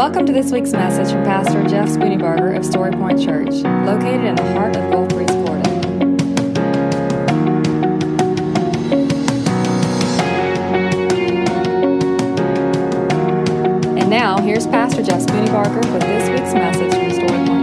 Welcome to this week's message from Pastor Jeff Spooneybarger of Story Point Church, located in the heart of Gulf Breeze, Florida. And now, here's Pastor Jeff Spooneybarger with this week's message from Story Point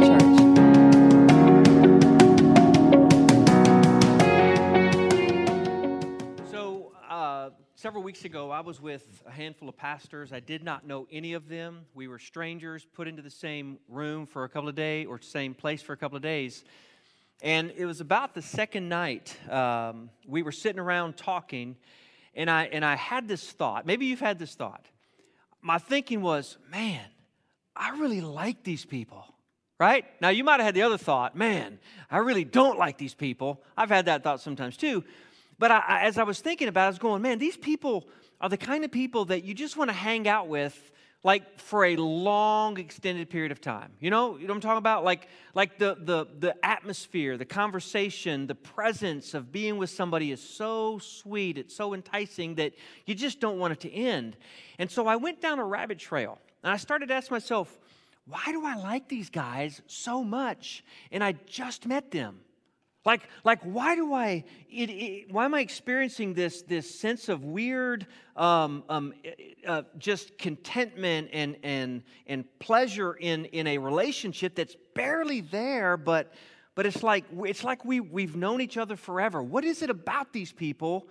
several weeks ago, I was with a handful of pastors. I did not know any of them. We were strangers, put into the same room for a couple of days, or same place for a couple of days. And it was about the second night. Um, we were sitting around talking, and I, and I had this thought. Maybe you've had this thought. My thinking was, man, I really like these people right? Now, you might have had the other thought, man, I really don't like these people. I've had that thought sometimes too. But I, I, as I was thinking about it, I was going, man, these people are the kind of people that you just want to hang out with like for a long extended period of time. You know, you know what i'm talking about? Like like the, the the atmosphere the conversation the presence of being with somebody is so sweet it's so enticing that you just don't want it to end. And so i went down a rabbit trail and i started to ask myself why do i like these guys so much and i just met them like, like why do I, it, it, why am I experiencing this, this sense of weird, um, um, uh, just contentment and, and, and pleasure in, in a relationship that's barely there, but, but it's like, it's like we, we've known each other forever. What is it about these people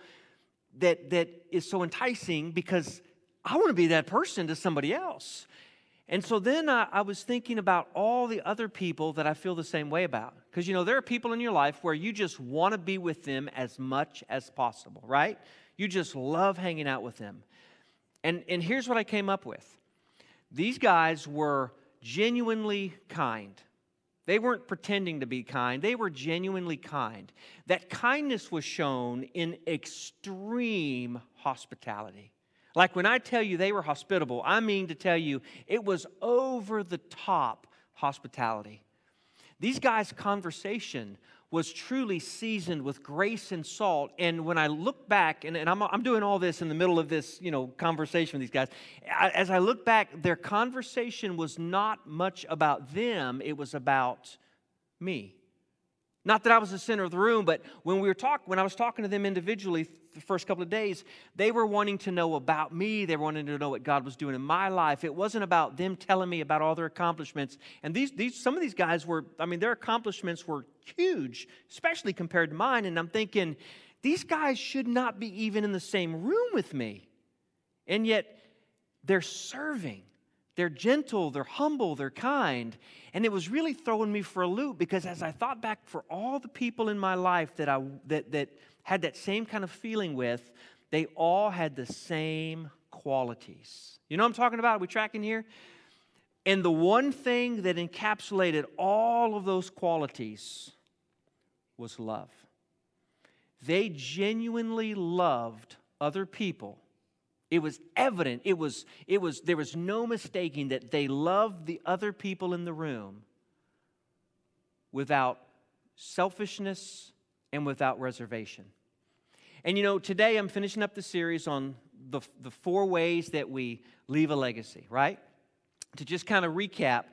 that, that is so enticing? Because I want to be that person to somebody else. And so then I, I, was thinking about all the other people that I feel the same way about. Because, you know, there are people in your life where you just want to be with them as much as possible, right? You just love hanging out with them. And, and here's what I came up with these guys were genuinely kind. They weren't pretending to be kind, they were genuinely kind. That kindness was shown in extreme hospitality. Like when I tell you they were hospitable, I mean to tell you it was over the top hospitality. These guys' conversation was truly seasoned with grace and salt. And when I look back, and, and I'm, I'm doing all this in the middle of this, you know, conversation with these guys, as I look back, their conversation was not much about them, it was about me. Not that I was the center of the room, but when we were talk, when I was talking to them individually the first couple of days, they were wanting to know about me. They were wanting to know what God was doing in my life. It wasn't about them telling me about all their accomplishments. And these, these some of these guys were, I mean, their accomplishments were huge, especially compared to mine. And I'm thinking, these guys should not be even in the same room with me. And yet they're serving. They're gentle, they're humble, they're kind. And it was really throwing me for a loop because as I thought back for all the people in my life that I that that had that same kind of feeling with, they all had the same qualities. You know what I'm talking about? Are we tracking here? And the one thing that encapsulated all of those qualities was love. They genuinely loved other people it was evident, it was, it was, there was no mistaking that they loved the other people in the room without selfishness and without reservation. And you know, today I'm finishing up the series on the, the four ways that we leave a legacy, right? To just kind of recap,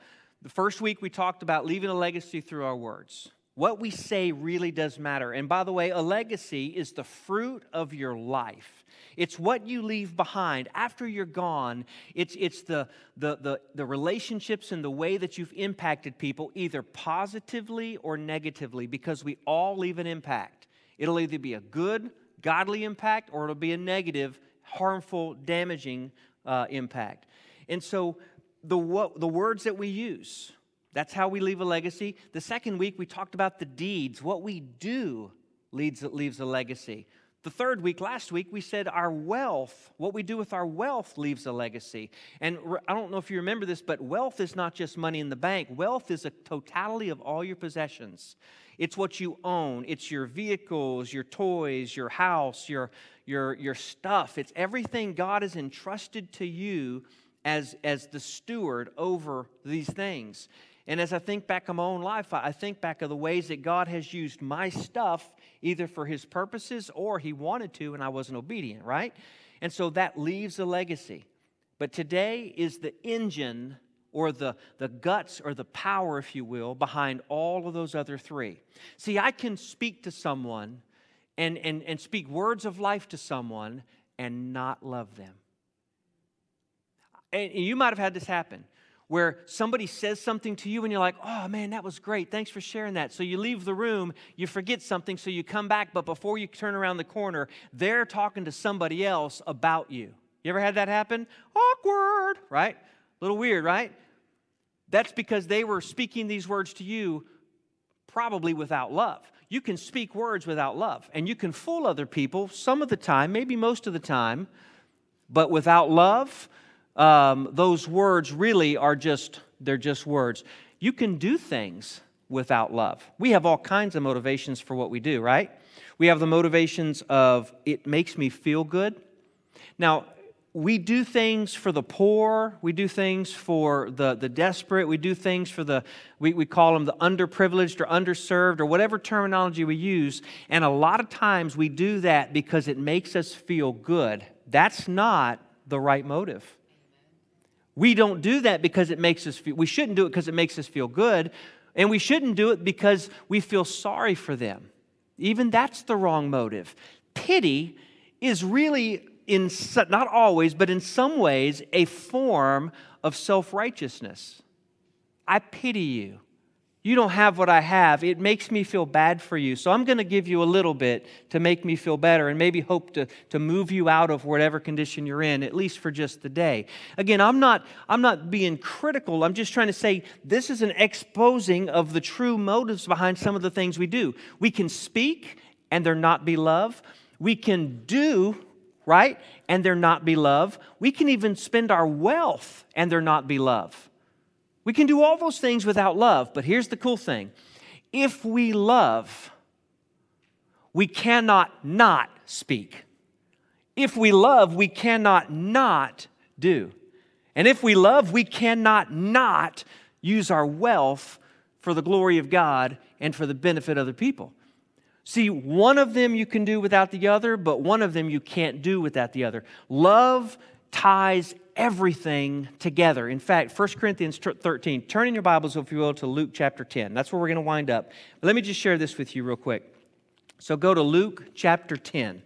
the first week we talked about leaving a legacy through our words. What we say really does matter. And by the way, a legacy is the fruit of your life. It's what you leave behind after you're gone. It's, it's the, the, the, the relationships and the way that you've impacted people, either positively or negatively, because we all leave an impact. It'll either be a good, godly impact or it'll be a negative, harmful, damaging uh, impact. And so the, what, the words that we use, that's how we leave a legacy. The second week, we talked about the deeds. What we do leads, leaves a legacy. The third week, last week, we said our wealth, what we do with our wealth leaves a legacy. And I don't know if you remember this, but wealth is not just money in the bank. Wealth is a totality of all your possessions. It's what you own. It's your vehicles, your toys, your house, your, your, your stuff. It's everything God has entrusted to you as, as the steward over these things. And as I think back on my own life, I think back of the ways that God has used my stuff either for his purposes or he wanted to and I wasn't obedient, right? And so that leaves a legacy. But today is the engine or the, the guts or the power, if you will, behind all of those other three. See, I can speak to someone and, and, and speak words of life to someone and not love them. And you might have had this happen where somebody says something to you and you're like, oh man, that was great. Thanks for sharing that. So you leave the room, you forget something, so you come back, but before you turn around the corner, they're talking to somebody else about you. You ever had that happen? Awkward, right? A little weird, right? That's because they were speaking these words to you probably without love. You can speak words without love, and you can fool other people some of the time, maybe most of the time, but without love, um, those words really are just, they're just words. You can do things without love. We have all kinds of motivations for what we do, right? We have the motivations of it makes me feel good. Now, we do things for the poor, we do things for the, the desperate, we do things for the, we, we call them the underprivileged or underserved or whatever terminology we use. And a lot of times we do that because it makes us feel good. That's not the right motive. We don't do that because it makes us feel, we shouldn't do it because it makes us feel good, and we shouldn't do it because we feel sorry for them. Even that's the wrong motive. Pity is really, in not always, but in some ways, a form of self righteousness. I pity you. You don't have what I have. It makes me feel bad for you. So I'm going to give you a little bit to make me feel better and maybe hope to, to move you out of whatever condition you're in, at least for just the day. Again, I'm not, I'm not being critical. I'm just trying to say this is an exposing of the true motives behind some of the things we do. We can speak and there not be love. We can do, right, and there not be love. We can even spend our wealth and there not be love. We can do all those things without love, but here's the cool thing if we love, we cannot not speak. If we love, we cannot not do. And if we love, we cannot not use our wealth for the glory of God and for the benefit of other people. See, one of them you can do without the other, but one of them you can't do without the other. Love ties everything together. In fact, 1 Corinthians 13, turn in your Bibles, if you will, to Luke chapter 10. That's where we're going to wind up. But let me just share this with you real quick. So go to Luke chapter 10.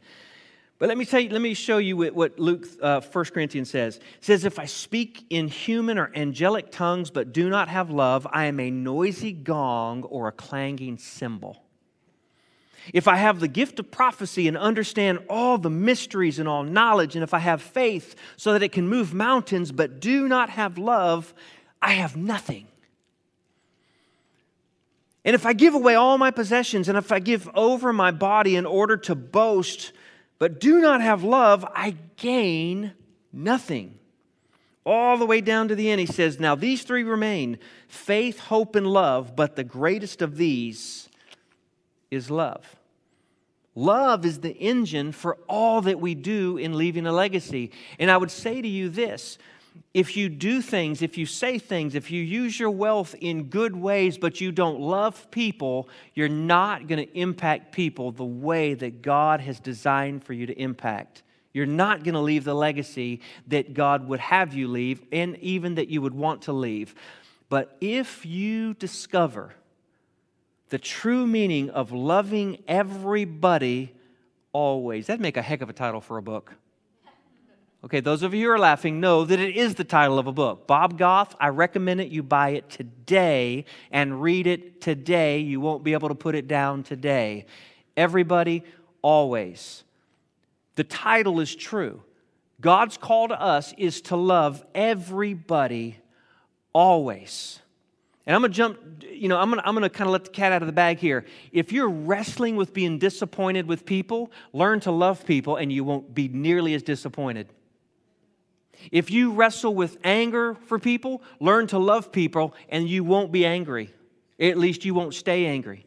But let me tell you, let me show you what Luke, uh, 1 Corinthians says. It says, If I speak in human or angelic tongues but do not have love, I am a noisy gong or a clanging cymbal. If I have the gift of prophecy and understand all the mysteries and all knowledge, and if I have faith so that it can move mountains but do not have love, I have nothing. And if I give away all my possessions and if I give over my body in order to boast but do not have love, I gain nothing. All the way down to the end, he says, Now these three remain faith, hope, and love, but the greatest of these is love. Love is the engine for all that we do in leaving a legacy. And I would say to you this if you do things, if you say things, if you use your wealth in good ways, but you don't love people, you're not going to impact people the way that God has designed for you to impact. You're not going to leave the legacy that God would have you leave, and even that you would want to leave. But if you discover the true meaning of loving everybody always. That'd make a heck of a title for a book. Okay, those of you who are laughing know that it is the title of a book. Bob Goff, I recommend it you buy it today and read it today. You won't be able to put it down today. Everybody, always. The title is true. God's call to us is to love everybody always. And I'm going to jump, you know, I'm going to, I'm going to kind of let the cat out of the bag here. If you're wrestling with being disappointed with people, learn to love people and you won't be nearly as disappointed. If you wrestle with anger for people, learn to love people and you won't be angry. At least you won't stay angry.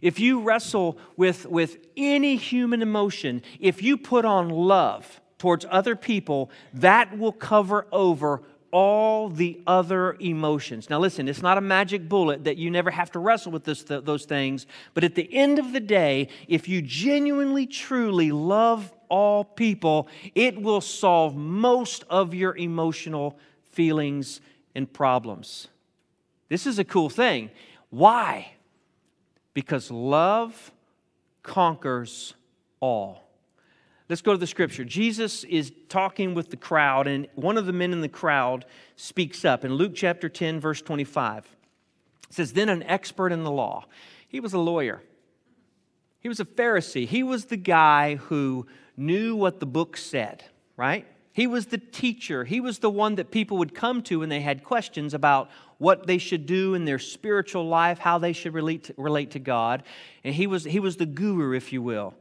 If you wrestle with, with any human emotion, if you put on love towards other people, that will cover over all the other emotions. Now, listen, it's not a magic bullet that you never have to wrestle with this, th- those things, but at the end of the day, if you genuinely, truly love all people, it will solve most of your emotional feelings and problems. This is a cool thing. Why? Because love conquers all. Let's go to the scripture. Jesus is talking with the crowd, and one of the men in the crowd speaks up in Luke chapter 10, verse 25. It says, Then an expert in the law, he was a lawyer, he was a Pharisee, he was the guy who knew what the book said, right? He was the teacher. He was the one that people would come to when they had questions about what they should do in their spiritual life, how they should relate to, relate to God. And he was, he was the guru, if you will.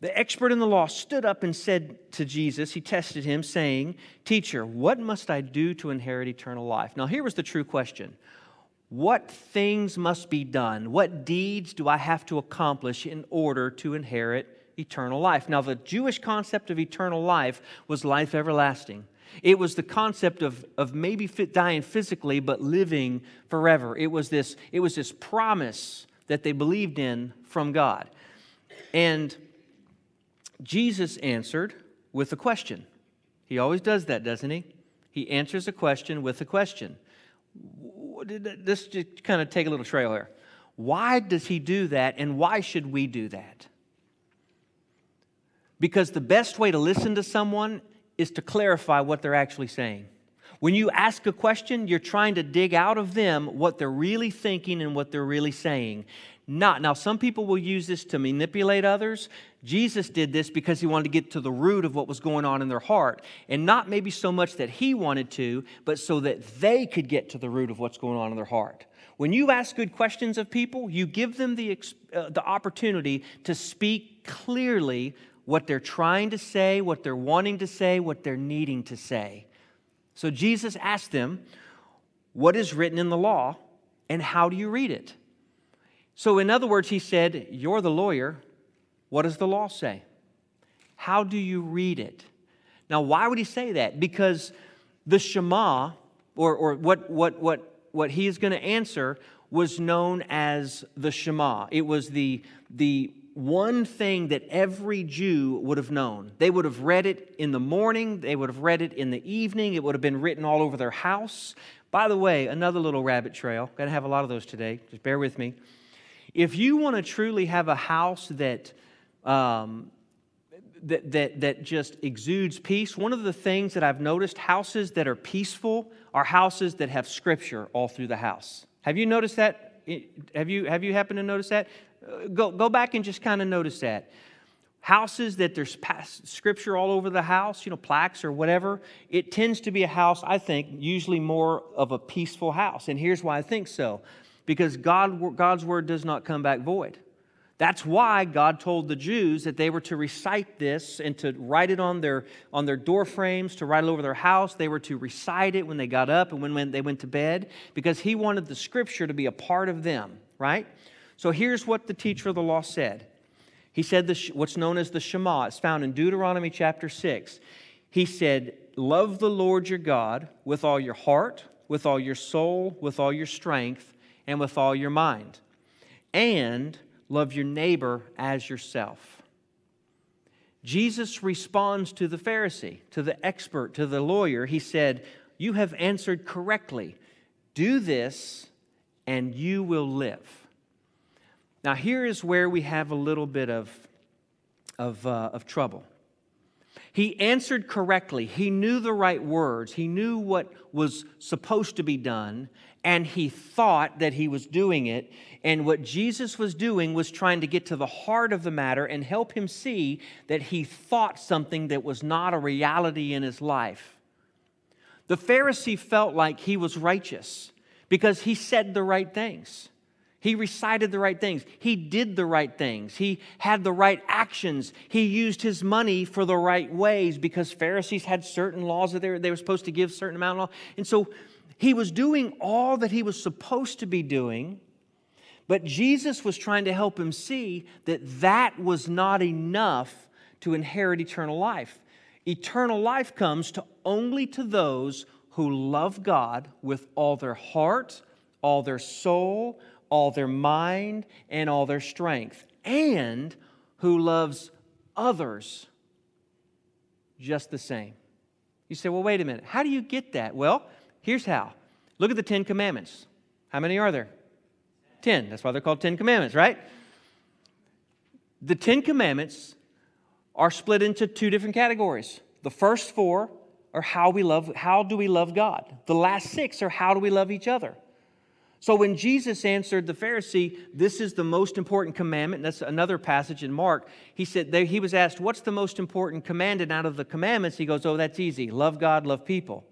The expert in the law stood up and said to Jesus, he tested him, saying, Teacher, what must I do to inherit eternal life? Now, here was the true question What things must be done? What deeds do I have to accomplish in order to inherit eternal life? Now, the Jewish concept of eternal life was life everlasting. It was the concept of, of maybe dying physically, but living forever. It was, this, it was this promise that they believed in from God. And Jesus answered with a question. He always does that, doesn't he? He answers a question with a question. Let's just kind of take a little trail here. Why does he do that, and why should we do that? Because the best way to listen to someone is to clarify what they're actually saying. When you ask a question, you're trying to dig out of them what they're really thinking and what they're really saying. Not now, some people will use this to manipulate others. Jesus did this because he wanted to get to the root of what was going on in their heart. And not maybe so much that he wanted to, but so that they could get to the root of what's going on in their heart. When you ask good questions of people, you give them the, uh, the opportunity to speak clearly what they're trying to say, what they're wanting to say, what they're needing to say. So Jesus asked them, What is written in the law, and how do you read it? So, in other words, he said, You're the lawyer. What does the law say? How do you read it? Now, why would he say that? Because the Shema, or, or what, what, what, what he is going to answer, was known as the Shema. It was the, the one thing that every Jew would have known. They would have read it in the morning, they would have read it in the evening, it would have been written all over their house. By the way, another little rabbit trail. Got to have a lot of those today. Just bear with me. If you want to truly have a house that, um, that, that, that just exudes peace, one of the things that I've noticed houses that are peaceful are houses that have scripture all through the house. Have you noticed that? Have you, have you happened to notice that? Go, go back and just kind of notice that. Houses that there's scripture all over the house, you know, plaques or whatever, it tends to be a house, I think, usually more of a peaceful house. And here's why I think so because God, God's word does not come back void. That's why God told the Jews that they were to recite this and to write it on their, on their door frames, to write it over their house. They were to recite it when they got up and when, when they went to bed because He wanted the scripture to be a part of them, right? So here's what the teacher of the law said. He said the, what's known as the Shema. It's found in Deuteronomy chapter 6. He said, Love the Lord your God with all your heart, with all your soul, with all your strength, and with all your mind. And love your neighbor as yourself. Jesus responds to the Pharisee, to the expert, to the lawyer. He said, You have answered correctly. Do this, and you will live. Now, here is where we have a little bit of, of, uh, of trouble. He answered correctly. He knew the right words. He knew what was supposed to be done, and he thought that he was doing it. And what Jesus was doing was trying to get to the heart of the matter and help him see that he thought something that was not a reality in his life. The Pharisee felt like he was righteous because he said the right things. He recited the right things. He did the right things. He had the right actions. He used his money for the right ways because Pharisees had certain laws that they were, they were supposed to give certain amount of law. And so he was doing all that he was supposed to be doing, but Jesus was trying to help him see that that was not enough to inherit eternal life. Eternal life comes to only to those who love God with all their heart, all their soul, all their mind and all their strength, and who loves others just the same. You say, well, wait a minute. How do you get that? Well, Here's how look at the Ten Commandments. How many are there? Ten. That's why they're called Ten Commandments, right? The Ten Commandments are split into two different categories. The first four are how we love, how do we love God? The last six are how do we love each other? So when Jesus answered the Pharisee, this is the most important commandment, and that's another passage in Mark. He said he was asked, What's the most important commandment out of the commandments? He goes, Oh, that's easy. Love God, love people.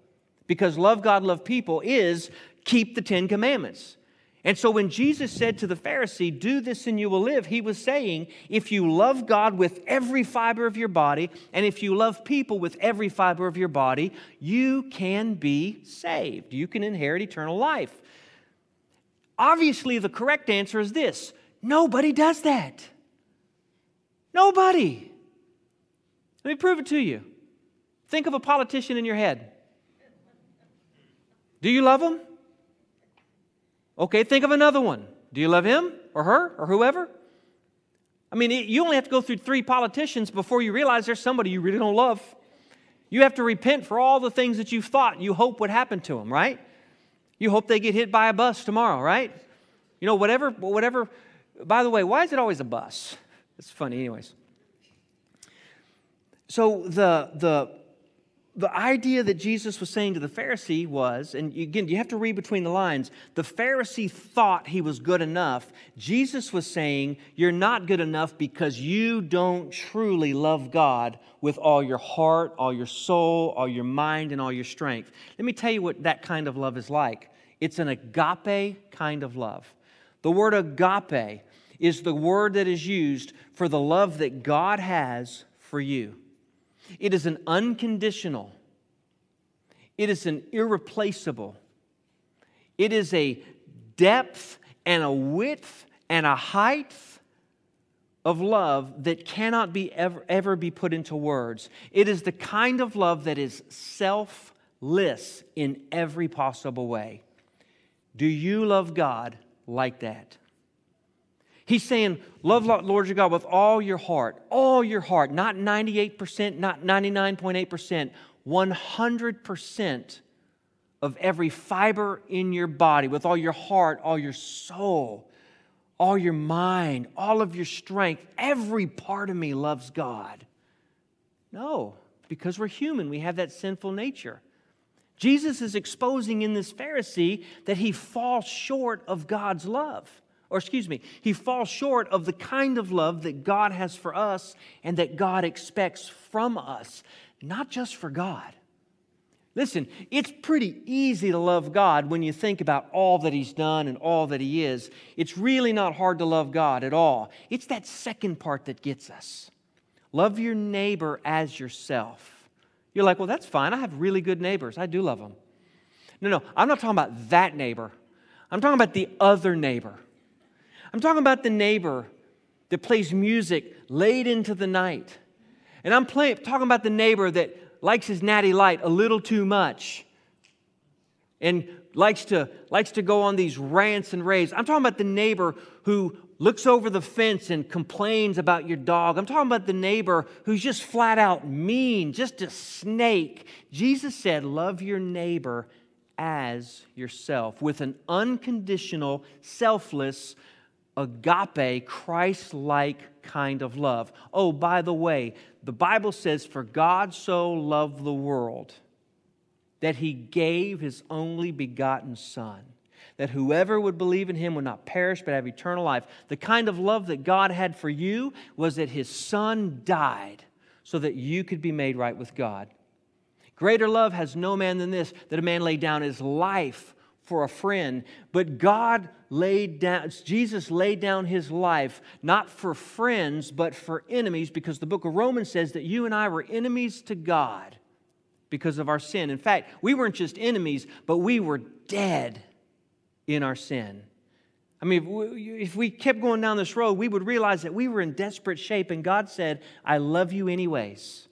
Because love God, love people is keep the Ten Commandments. And so when Jesus said to the Pharisee, Do this and you will live, he was saying, If you love God with every fiber of your body, and if you love people with every fiber of your body, you can be saved. You can inherit eternal life. Obviously, the correct answer is this nobody does that. Nobody. Let me prove it to you. Think of a politician in your head. Do you love him? Okay, think of another one. Do you love him or her or whoever? I mean, you only have to go through three politicians before you realize there's somebody you really don't love. You have to repent for all the things that you've thought you hope would happen to them, right? You hope they get hit by a bus tomorrow, right? You know, whatever, whatever. By the way, why is it always a bus? It's funny, anyways. So the the the idea that Jesus was saying to the Pharisee was, and again, you have to read between the lines. The Pharisee thought he was good enough. Jesus was saying, You're not good enough because you don't truly love God with all your heart, all your soul, all your mind, and all your strength. Let me tell you what that kind of love is like it's an agape kind of love. The word agape is the word that is used for the love that God has for you. It is an unconditional, it is an irreplaceable, it is a depth and a width and a height of love that cannot be ever, ever be put into words. It is the kind of love that is selfless in every possible way. Do you love God like that? He's saying, Love Lord your God with all your heart, all your heart, not 98%, not 99.8%, 100% of every fiber in your body, with all your heart, all your soul, all your mind, all of your strength. Every part of me loves God. No, because we're human, we have that sinful nature. Jesus is exposing in this Pharisee that he falls short of God's love or excuse me, he falls short of the kind of love that God has for us and that God expects from us, not just for God. Listen, it's pretty easy to love God when you think about all that He's done and all that He is. It's really not hard to love God at all. It's that second part that gets us. Love your neighbor as yourself. You're like, well, that's fine. I have really good neighbors. I do love them. No, no, I'm not talking about that neighbor. I'm talking about the other neighbor. I'm talking about the neighbor that plays music late into the night. And I'm play, talking about the neighbor that likes his natty light a little too much and likes to, likes to go on these rants and raves. I'm talking about the neighbor who looks over the fence and complains about your dog. I'm talking about the neighbor who's just flat out mean, just a snake. Jesus said, Love your neighbor as yourself with an unconditional, selfless, agape, Christ like kind of love. Oh, by the way, the Bible says, For God so loved the world that he gave his only begotten Son, that whoever would believe in him would not perish but have eternal life. The kind of love that God had for you was that his Son died so that you could be made right with God. Greater love has no man than this, that a man lay down his life for a friend, but God laid down, Jesus laid down his life not for friends, but for enemies, because the book of Romans says that you and I were enemies to God because of our sin. In fact, we weren't just enemies, but we were dead in our sin. I mean, if we kept going down this road, we would realize that we were in desperate shape, and God said, I love you anyways.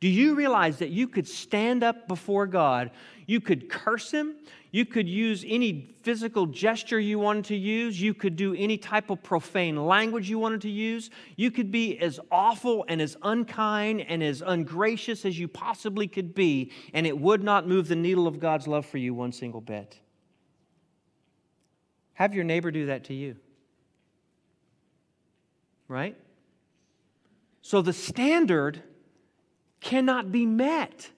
Do you realize that you could stand up before God, you could curse Him, you could use any physical gesture you wanted to use, you could do any type of profane language you wanted to use, you could be as awful and as unkind and as ungracious as you possibly could be, and it would not move the needle of God's love for you one single bit. Have your neighbor do that to you. Right? So the standard cannot be met,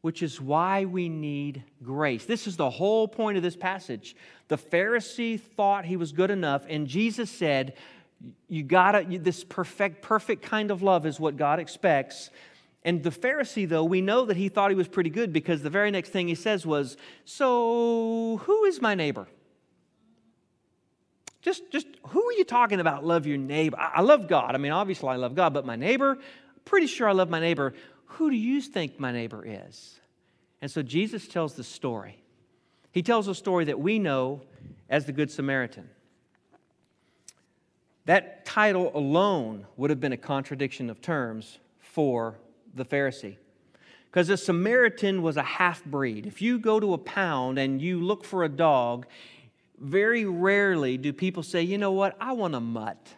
which is why we need grace. This is the whole point of this passage. The Pharisee thought he was good enough, and Jesus said, You gotta, this perfect, perfect kind of love is what God expects. And the Pharisee, though, we know that he thought he was pretty good because the very next thing he says was, So, who is my neighbor? Just, just who are you talking about? Love your neighbor. I, I love God. I mean, obviously, I love God, but my neighbor, pretty sure I love my neighbor. Who do you think my neighbor is? And so Jesus tells the story. He tells a story that we know as the Good Samaritan. That title alone would have been a contradiction of terms for the Pharisee. Because a Samaritan was a half breed. If you go to a pound and you look for a dog, very rarely do people say, you know what, I want a mutt.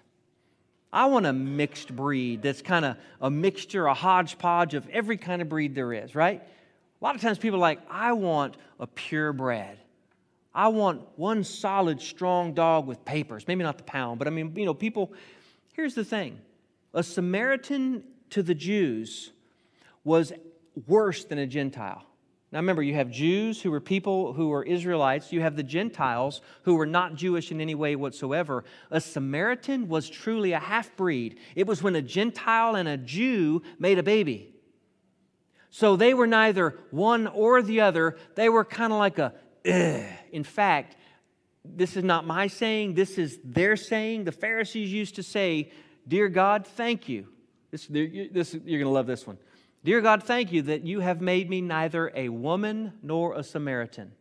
I want a mixed breed that's kind of a mixture, a hodgepodge of every kind of breed there is, right? A lot of times people are like, I want a purebred. I want one solid, strong dog with papers. Maybe not the pound, but I mean, you know, people. Here's the thing a Samaritan to the Jews was worse than a Gentile. Now remember, you have Jews who were people who were Israelites. You have the Gentiles who were not Jewish in any way whatsoever. A Samaritan was truly a half breed. It was when a Gentile and a Jew made a baby. So they were neither one or the other. They were kind of like a, Ugh. in fact, this is not my saying, this is their saying. The Pharisees used to say, Dear God, thank you. This, this, you're going to love this one. Dear God, thank you that you have made me neither a woman nor a Samaritan.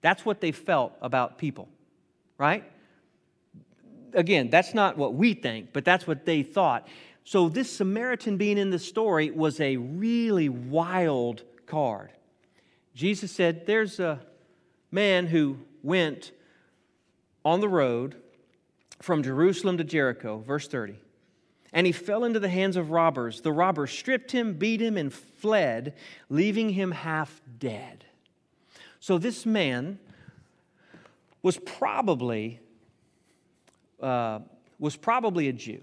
That's what they felt about people, right? Again, that's not what we think, but that's what they thought. So, this Samaritan being in the story was a really wild card. Jesus said, There's a man who went on the road from Jerusalem to Jericho, verse 30 and he fell into the hands of robbers. The robbers stripped him, beat him, and fled, leaving him half dead. So this man was probably uh, was probably a Jew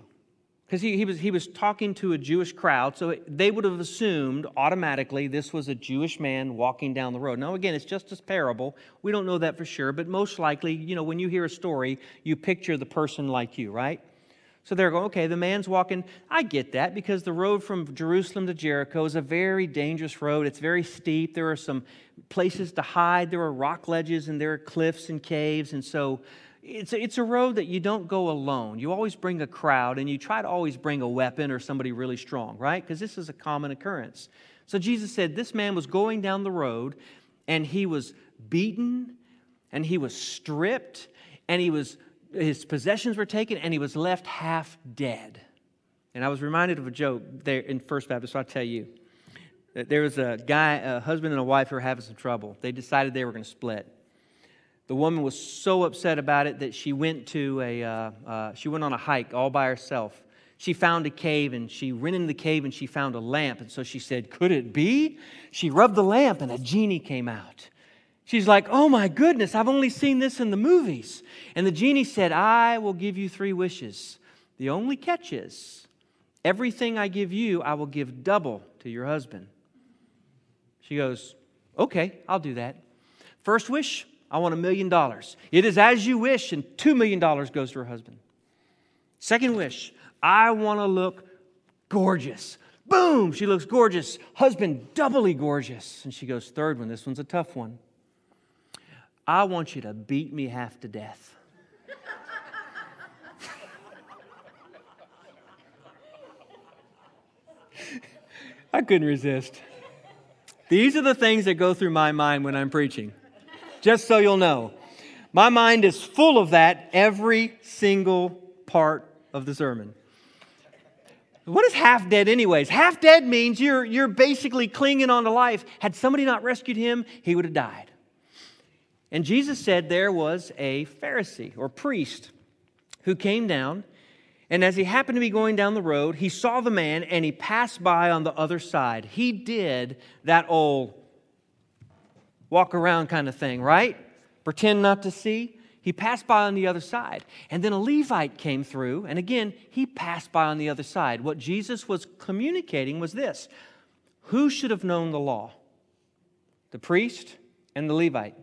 because he, he, was, he was talking to a Jewish crowd, so they would have assumed automatically this was a Jewish man walking down the road. Now, again, it's just a parable. We don't know that for sure, but most likely, you know, when you hear a story, you picture the person like you, right? So they're going, okay, the man's walking. I get that because the road from Jerusalem to Jericho is a very dangerous road. It's very steep. There are some places to hide. There are rock ledges and there are cliffs and caves. And so it's a, it's a road that you don't go alone. You always bring a crowd and you try to always bring a weapon or somebody really strong, right? Because this is a common occurrence. So Jesus said this man was going down the road and he was beaten and he was stripped and he was his possessions were taken and he was left half dead. And I was reminded of a joke there in First Baptist, so I'll tell you. There was a guy, a husband and a wife who were having some trouble. They decided they were going to split. The woman was so upset about it that she went to a, uh, uh, she went on a hike all by herself. She found a cave and she went into the cave and she found a lamp. And so she said, Could it be? She rubbed the lamp and a genie came out. She's like, Oh my goodness, I've only seen this in the movies. And the genie said, I will give you three wishes. The only catch is, everything I give you, I will give double to your husband. She goes, Okay, I'll do that. First wish, I want a million dollars. It is as you wish, and two million dollars goes to her husband. Second wish, I want to look gorgeous. Boom, she looks gorgeous. Husband, doubly gorgeous. And she goes, Third one, this one's a tough one. I want you to beat me half to death. I couldn't resist. These are the things that go through my mind when I'm preaching, just so you'll know. My mind is full of that every single part of the sermon. What is half dead, anyways? Half dead means you're, you're basically clinging on to life. Had somebody not rescued him, he would have died. And Jesus said there was a Pharisee or priest who came down, and as he happened to be going down the road, he saw the man and he passed by on the other side. He did that old walk around kind of thing, right? Pretend not to see. He passed by on the other side. And then a Levite came through, and again, he passed by on the other side. What Jesus was communicating was this Who should have known the law? The priest and the Levite.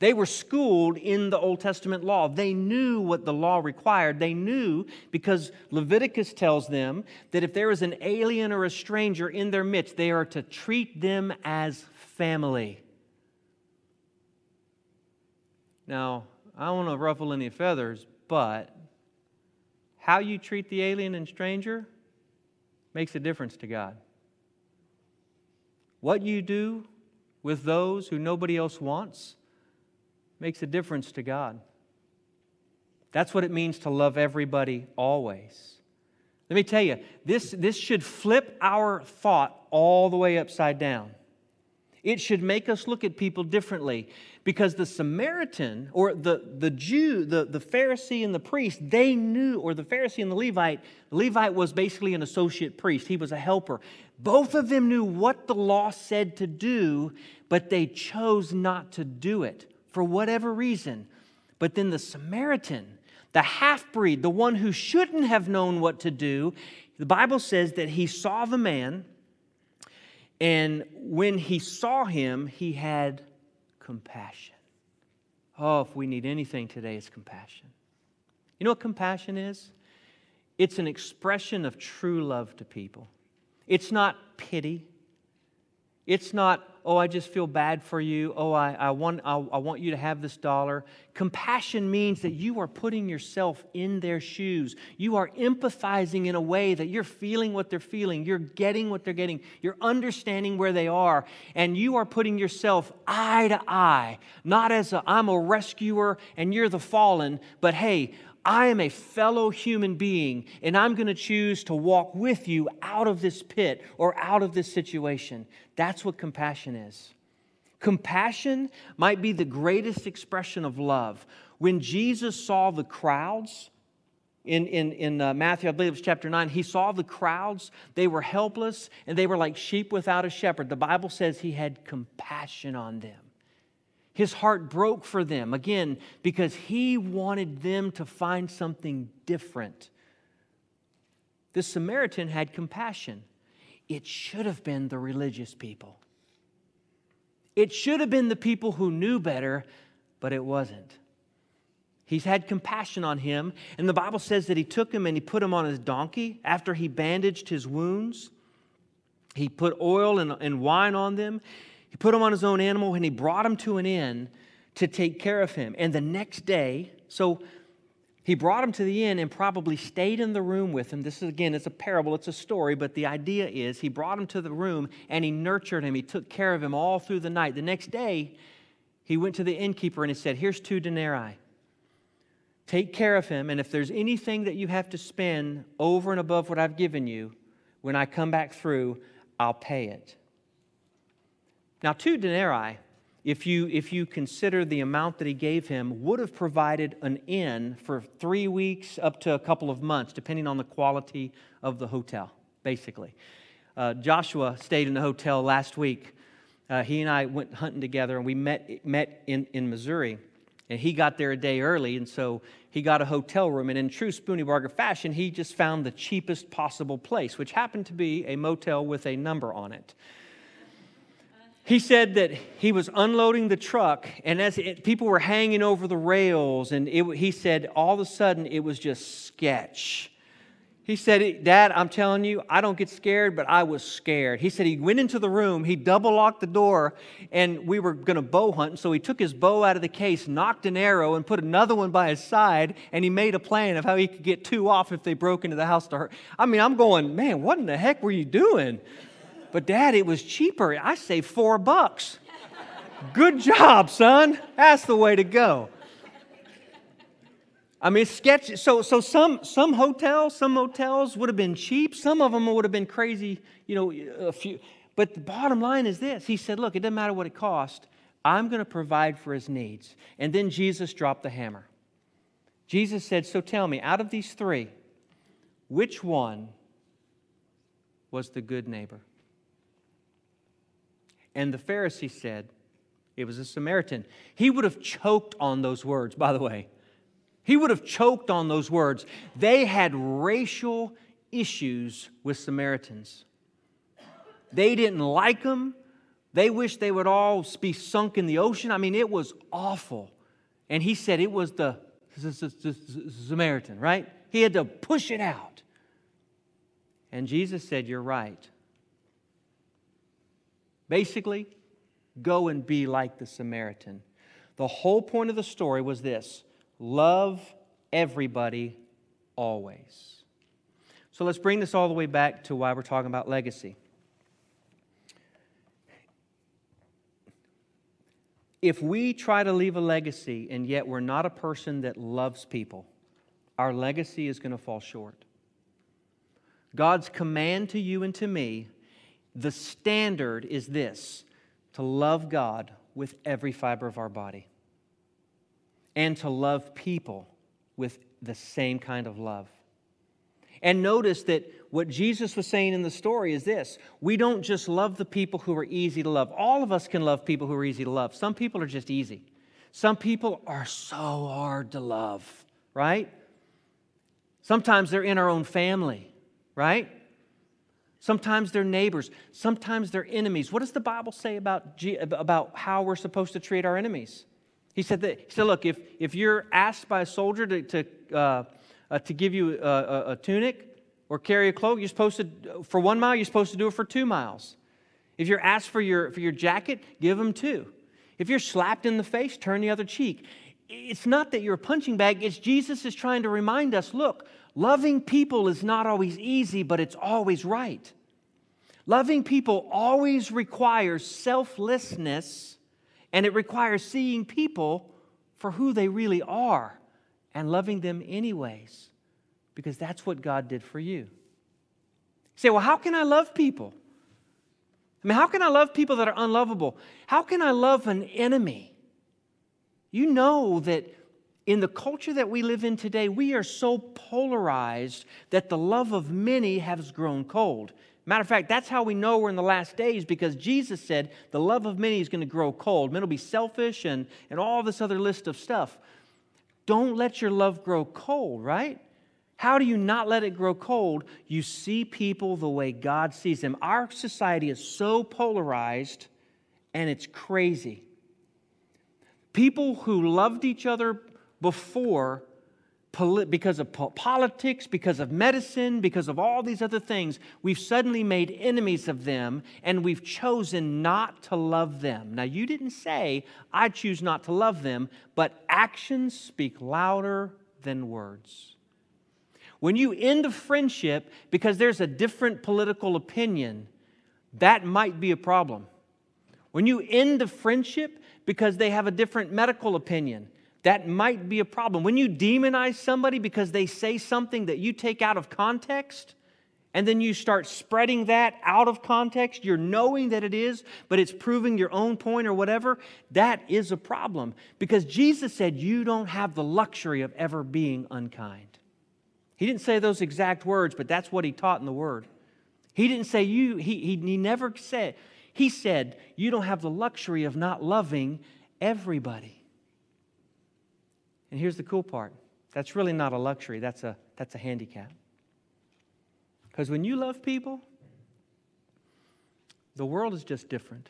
They were schooled in the Old Testament law. They knew what the law required. They knew because Leviticus tells them that if there is an alien or a stranger in their midst, they are to treat them as family. Now, I don't want to ruffle any feathers, but how you treat the alien and stranger makes a difference to God. What you do with those who nobody else wants makes a difference to God. That's what it means to love everybody always. Let me tell you, this, this should flip our thought all the way upside down. It should make us look at people differently because the Samaritan or the, the Jew, the, the Pharisee and the priest, they knew, or the Pharisee and the Levite, the Levite was basically an associate priest, he was a helper. Both of them knew what the law said to do, but they chose not to do it for whatever reason. But then the Samaritan, the half breed, the one who shouldn't have known what to do, the Bible says that he saw the man and when he saw him, he had compassion. Oh, if we need anything today, it's compassion. You know what compassion is? It's an expression of true love to people. It's not pity. It's not oh, I just feel bad for you. Oh, I, I, want, I, I want you to have this dollar. Compassion means that you are putting yourself in their shoes. You are empathizing in a way that you're feeling what they're feeling. You're getting what they're getting. You're understanding where they are. And you are putting yourself eye to eye, not as a, I'm a rescuer and you're the fallen, but hey, I am a fellow human being, and I'm going to choose to walk with you out of this pit or out of this situation. That's what compassion is. Compassion might be the greatest expression of love. When Jesus saw the crowds, in, in, in uh, Matthew, I believe it was chapter 9, he saw the crowds. They were helpless and they were like sheep without a shepherd. The Bible says he had compassion on them. His heart broke for them, again, because he wanted them to find something different. The Samaritan had compassion. It should have been the religious people. It should have been the people who knew better, but it wasn't. He's had compassion on him, and the Bible says that he took him and he put him on his donkey after he bandaged his wounds. He put oil and, and wine on them. He put him on his own animal and he brought him to an inn to take care of him. And the next day, so he brought him to the inn and probably stayed in the room with him. This is again, it's a parable, it's a story, but the idea is he brought him to the room and he nurtured him. He took care of him all through the night. The next day, he went to the innkeeper and he said, Here's two denarii. Take care of him, and if there's anything that you have to spend over and above what I've given you, when I come back through, I'll pay it. Now, two denarii, if you, if you consider the amount that he gave him, would have provided an inn for three weeks up to a couple of months, depending on the quality of the hotel, basically. Uh, Joshua stayed in the hotel last week. Uh, he and I went hunting together, and we met, met in, in Missouri. And he got there a day early, and so he got a hotel room. And in true Spooneybarger fashion, he just found the cheapest possible place, which happened to be a motel with a number on it. He said that he was unloading the truck, and as it, people were hanging over the rails, and it, he said all of a sudden it was just sketch. He said, Dad, I'm telling you, I don't get scared, but I was scared. He said he went into the room, he double locked the door, and we were going to bow hunt. So he took his bow out of the case, nocked an arrow, and put another one by his side, and he made a plan of how he could get two off if they broke into the house to hurt. I mean, I'm going, man, what in the heck were you doing? But dad, it was cheaper. I saved four bucks. Good job, son. That's the way to go. I mean, it's sketchy. So, so some, some hotels, some motels would have been cheap. Some of them would have been crazy, you know, a few. But the bottom line is this He said, Look, it doesn't matter what it cost, I'm going to provide for his needs. And then Jesus dropped the hammer. Jesus said, So tell me, out of these three, which one was the good neighbor? And the Pharisee said, It was a Samaritan. He would have choked on those words, by the way. He would have choked on those words. They had racial issues with Samaritans. They didn't like them. They wished they would all be sunk in the ocean. I mean, it was awful. And he said it was the Samaritan, right? He had to push it out. And Jesus said, You're right. Basically, go and be like the Samaritan. The whole point of the story was this love everybody always. So let's bring this all the way back to why we're talking about legacy. If we try to leave a legacy and yet we're not a person that loves people, our legacy is going to fall short. God's command to you and to me, the standard is this to love God with every fiber of our body and to love people with the same kind of love. And notice that what Jesus was saying in the story is this we don't just love the people who are easy to love. All of us can love people who are easy to love. Some people are just easy, some people are so hard to love, right? Sometimes they're in our own family, right? Sometimes they're neighbors. Sometimes they're enemies. What does the Bible say about, about how we're supposed to treat our enemies? He said, that, he said Look, if, if you're asked by a soldier to, to, uh, uh, to give you a, a, a tunic, or carry a cloak, you're supposed to, for one mile, you're supposed to do it for two miles. If you're asked for your, for your jacket, give them two. If you're slapped in the face, turn the other cheek. It's not that you're a punching bag, it's Jesus is trying to remind us look, loving people is not always easy, but it's always right. Loving people always requires selflessness, and it requires seeing people for who they really are and loving them anyways because that's what God did for you. You say, well, how can I love people? I mean, how can I love people that are unlovable? How can I love an enemy? You know that in the culture that we live in today, we are so polarized that the love of many has grown cold. Matter of fact, that's how we know we're in the last days because Jesus said the love of many is going to grow cold. Men will be selfish and, and all this other list of stuff. Don't let your love grow cold, right? How do you not let it grow cold? You see people the way God sees them. Our society is so polarized and it's crazy. People who loved each other before because of politics, because of medicine, because of all these other things, we've suddenly made enemies of them and we've chosen not to love them. Now, you didn't say, I choose not to love them, but actions speak louder than words. When you end a friendship because there's a different political opinion, that might be a problem. When you end a friendship because they have a different medical opinion, that might be a problem. When you demonize somebody because they say something that you take out of context, and then you start spreading that out of context, you're knowing that it is, but it's proving your own point or whatever, that is a problem. Because Jesus said you don't have the luxury of ever being unkind. He didn't say those exact words, but that's what he taught in the Word. He didn't say you, he, he, he never said, he said, you don't have the luxury of not loving everybody. And here's the cool part that's really not a luxury, that's a, that's a handicap. Because when you love people, the world is just different.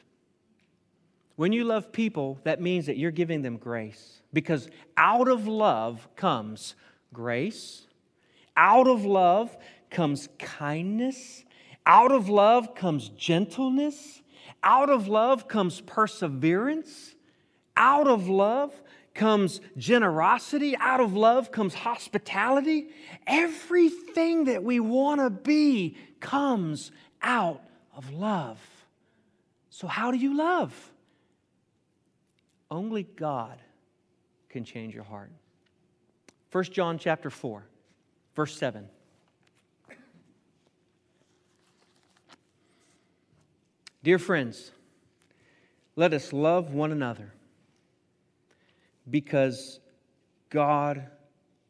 When you love people, that means that you're giving them grace. Because out of love comes grace, out of love comes kindness. Out of love comes gentleness. Out of love comes perseverance. Out of love comes generosity. Out of love comes hospitality. Everything that we want to be comes out of love. So, how do you love? Only God can change your heart. 1 John chapter 4, verse 7. Dear friends, let us love one another because God,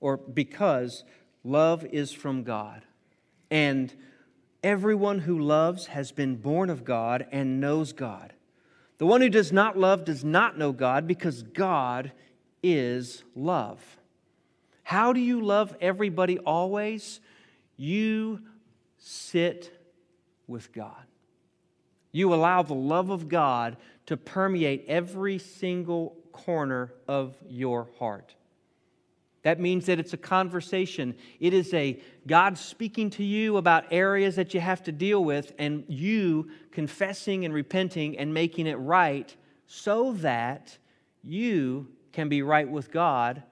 or because love is from God. And everyone who loves has been born of God and knows God. The one who does not love does not know God because God is love. How do you love everybody always? You sit with God. You allow the love of God to permeate every single corner of your heart. That means that it's a conversation. It is a God speaking to you about areas that you have to deal with, and you confessing and repenting and making it right so that you can be right with God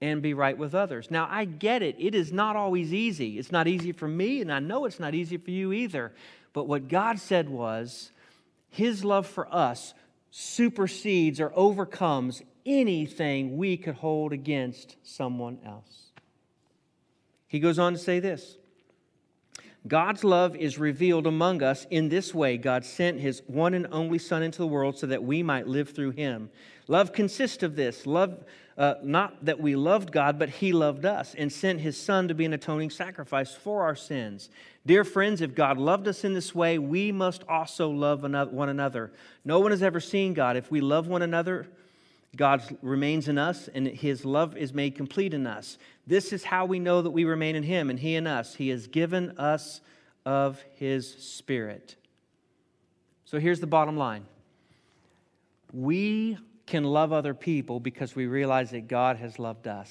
and be right with others. Now, I get it. It is not always easy. It's not easy for me, and I know it's not easy for you either. But what God said was, His love for us supersedes or overcomes anything we could hold against someone else. He goes on to say this God's love is revealed among us in this way God sent his one and only Son into the world so that we might live through him. Love consists of this love, uh, not that we loved God, but he loved us and sent his Son to be an atoning sacrifice for our sins. Dear friends, if God loved us in this way, we must also love one another. No one has ever seen God. If we love one another, God remains in us, and his love is made complete in us. This is how we know that we remain in him and he in us. He has given us of his spirit. So here's the bottom line we can love other people because we realize that God has loved us.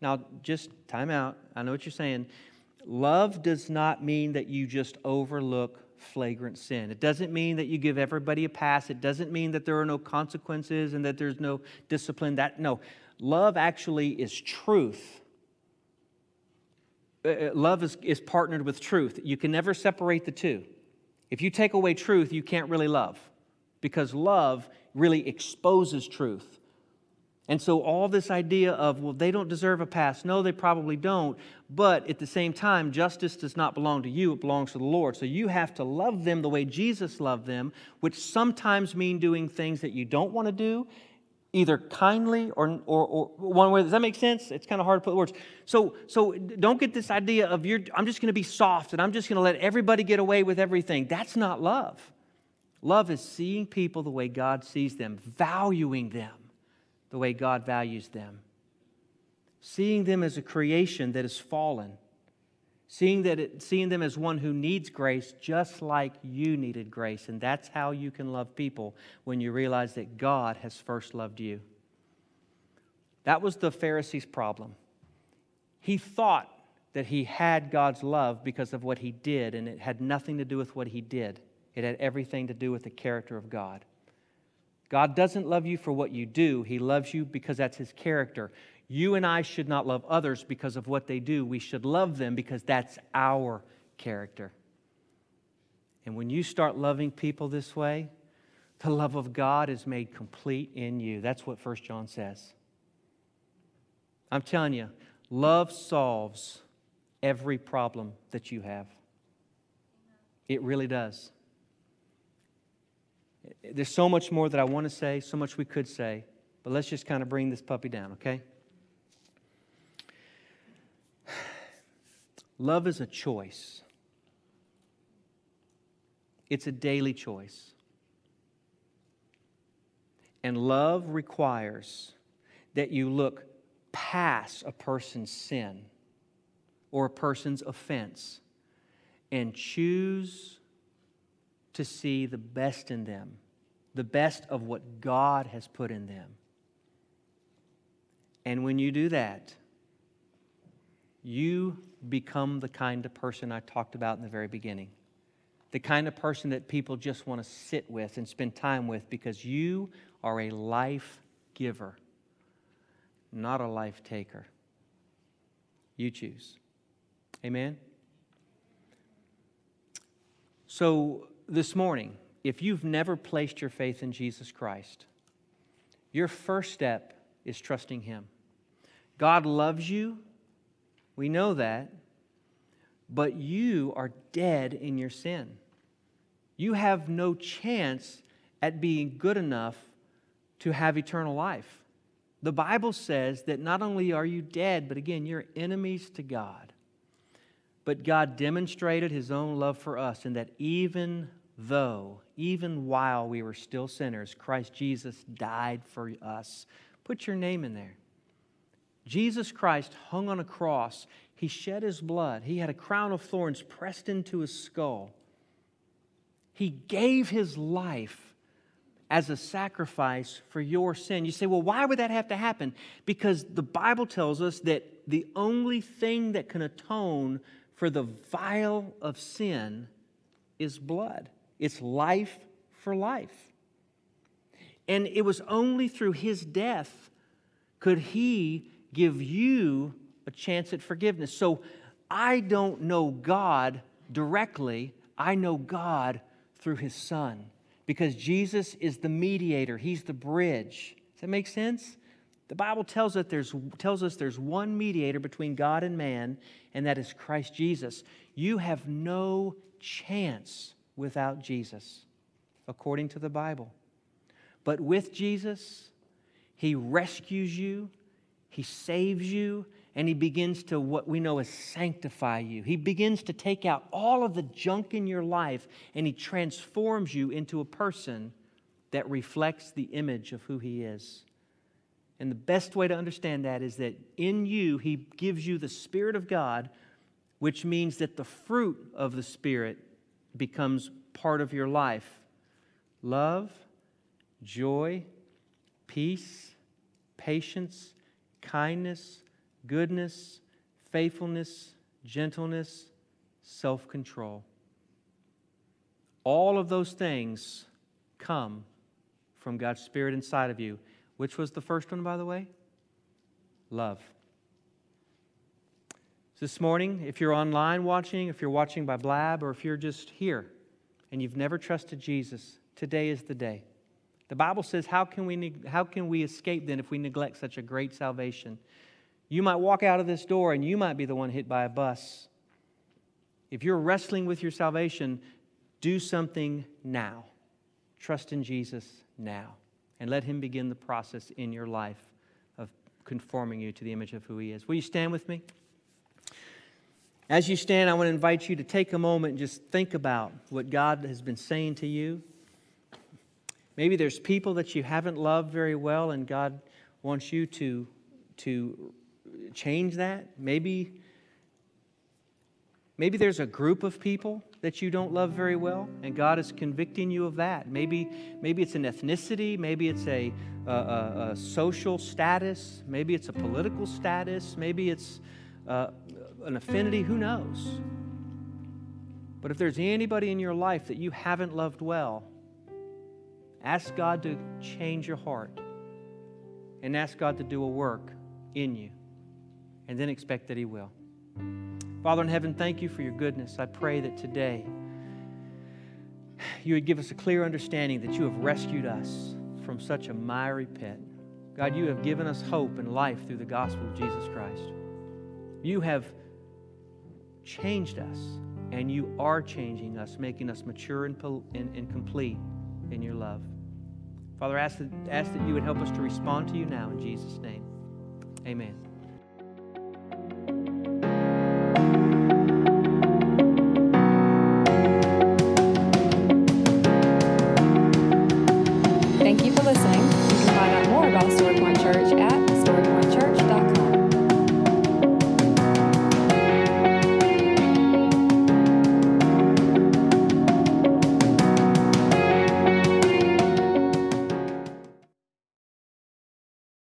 Now, just time out. I know what you're saying. Love does not mean that you just overlook flagrant sin. It doesn't mean that you give everybody a pass. It doesn't mean that there are no consequences and that there's no discipline. That no. Love actually is truth. Uh, uh, love is, is partnered with truth. You can never separate the two. If you take away truth, you can't really love because love really exposes truth. And so, all this idea of, well, they don't deserve a pass. No, they probably don't. But at the same time, justice does not belong to you, it belongs to the Lord. So, you have to love them the way Jesus loved them, which sometimes mean doing things that you don't want to do, either kindly or, or, or one way. Does that make sense? It's kind of hard to put words. So, so don't get this idea of you're, I'm just going to be soft and I'm just going to let everybody get away with everything. That's not love. Love is seeing people the way God sees them, valuing them the way God values them. Seeing them as a creation that is fallen. Seeing, that it, seeing them as one who needs grace just like you needed grace. And that's how you can love people when you realize that God has first loved you. That was the Pharisee's problem. He thought that he had God's love because of what he did, and it had nothing to do with what he did. It had everything to do with the character of God. God doesn't love you for what you do, He loves you because that's His character. You and I should not love others because of what they do. We should love them because that's our character. And when you start loving people this way, the love of God is made complete in you. That's what 1 John says. I'm telling you, love solves every problem that you have. It really does. There's so much more that I want to say, so much we could say, but let's just kind of bring this puppy down, okay? Love is a choice. It's a daily choice. And love requires that you look past a person's sin or a person's offense and choose to see the best in them, the best of what God has put in them. And when you do that, you become the kind of person I talked about in the very beginning. The kind of person that people just want to sit with and spend time with because you are a life giver, not a life taker. You choose. Amen? So, this morning, if you've never placed your faith in Jesus Christ, your first step is trusting Him. God loves you. We know that. But you are dead in your sin. You have no chance at being good enough to have eternal life. The Bible says that not only are you dead, but again, you're enemies to God. But God demonstrated his own love for us in that even though, even while we were still sinners, Christ Jesus died for us. Put your name in there. Jesus Christ hung on a cross. He shed his blood. He had a crown of thorns pressed into his skull. He gave his life as a sacrifice for your sin. You say, well, why would that have to happen? Because the Bible tells us that the only thing that can atone for the vial of sin is blood, it's life for life. And it was only through his death could he give you a chance at forgiveness. So I don't know God directly, I know God through his Son because Jesus is the mediator, he's the bridge. Does that make sense? The Bible tells us, there's, tells us there's one mediator between God and man, and that is Christ Jesus. You have no chance without Jesus, according to the Bible. But with Jesus, He rescues you, He saves you, and He begins to what we know as sanctify you. He begins to take out all of the junk in your life and He transforms you into a person that reflects the image of who He is. And the best way to understand that is that in you, He gives you the Spirit of God, which means that the fruit of the Spirit becomes part of your life love, joy, peace, patience, kindness goodness, faithfulness, gentleness, self control. All of those things come from God's Spirit inside of you. Which was the first one, by the way? Love. This morning, if you're online watching, if you're watching by Blab, or if you're just here and you've never trusted Jesus, today is the day. The Bible says, How can we, how can we escape then if we neglect such a great salvation? You might walk out of this door and you might be the one hit by a bus. If you're wrestling with your salvation, do something now. Trust in Jesus now. And let Him begin the process in your life of conforming you to the image of who He is. Will you stand with me? As you stand, I want to invite you to take a moment and just think about what God has been saying to you. Maybe there's people that you haven't loved very well, and God wants you to, to change that. Maybe, maybe there's a group of people that you don't love very well, and God is convicting you of that. Maybe, maybe it's an ethnicity, maybe it's a, a, a, social status, maybe it's a political status, maybe it's uh, an affinity, who knows? But if there's anybody in your life that you haven't loved well, ask God to change your heart and ask God to do a work in you and then expect that He will. Father in heaven, thank you for your goodness. I pray that today you would give us a clear understanding that you have rescued us from such a miry pit. God, you have given us hope and life through the gospel of Jesus Christ. You have changed us, and you are changing us, making us mature and, and, and complete in your love. Father, ask that, ask that you would help us to respond to you now in Jesus' name. Amen.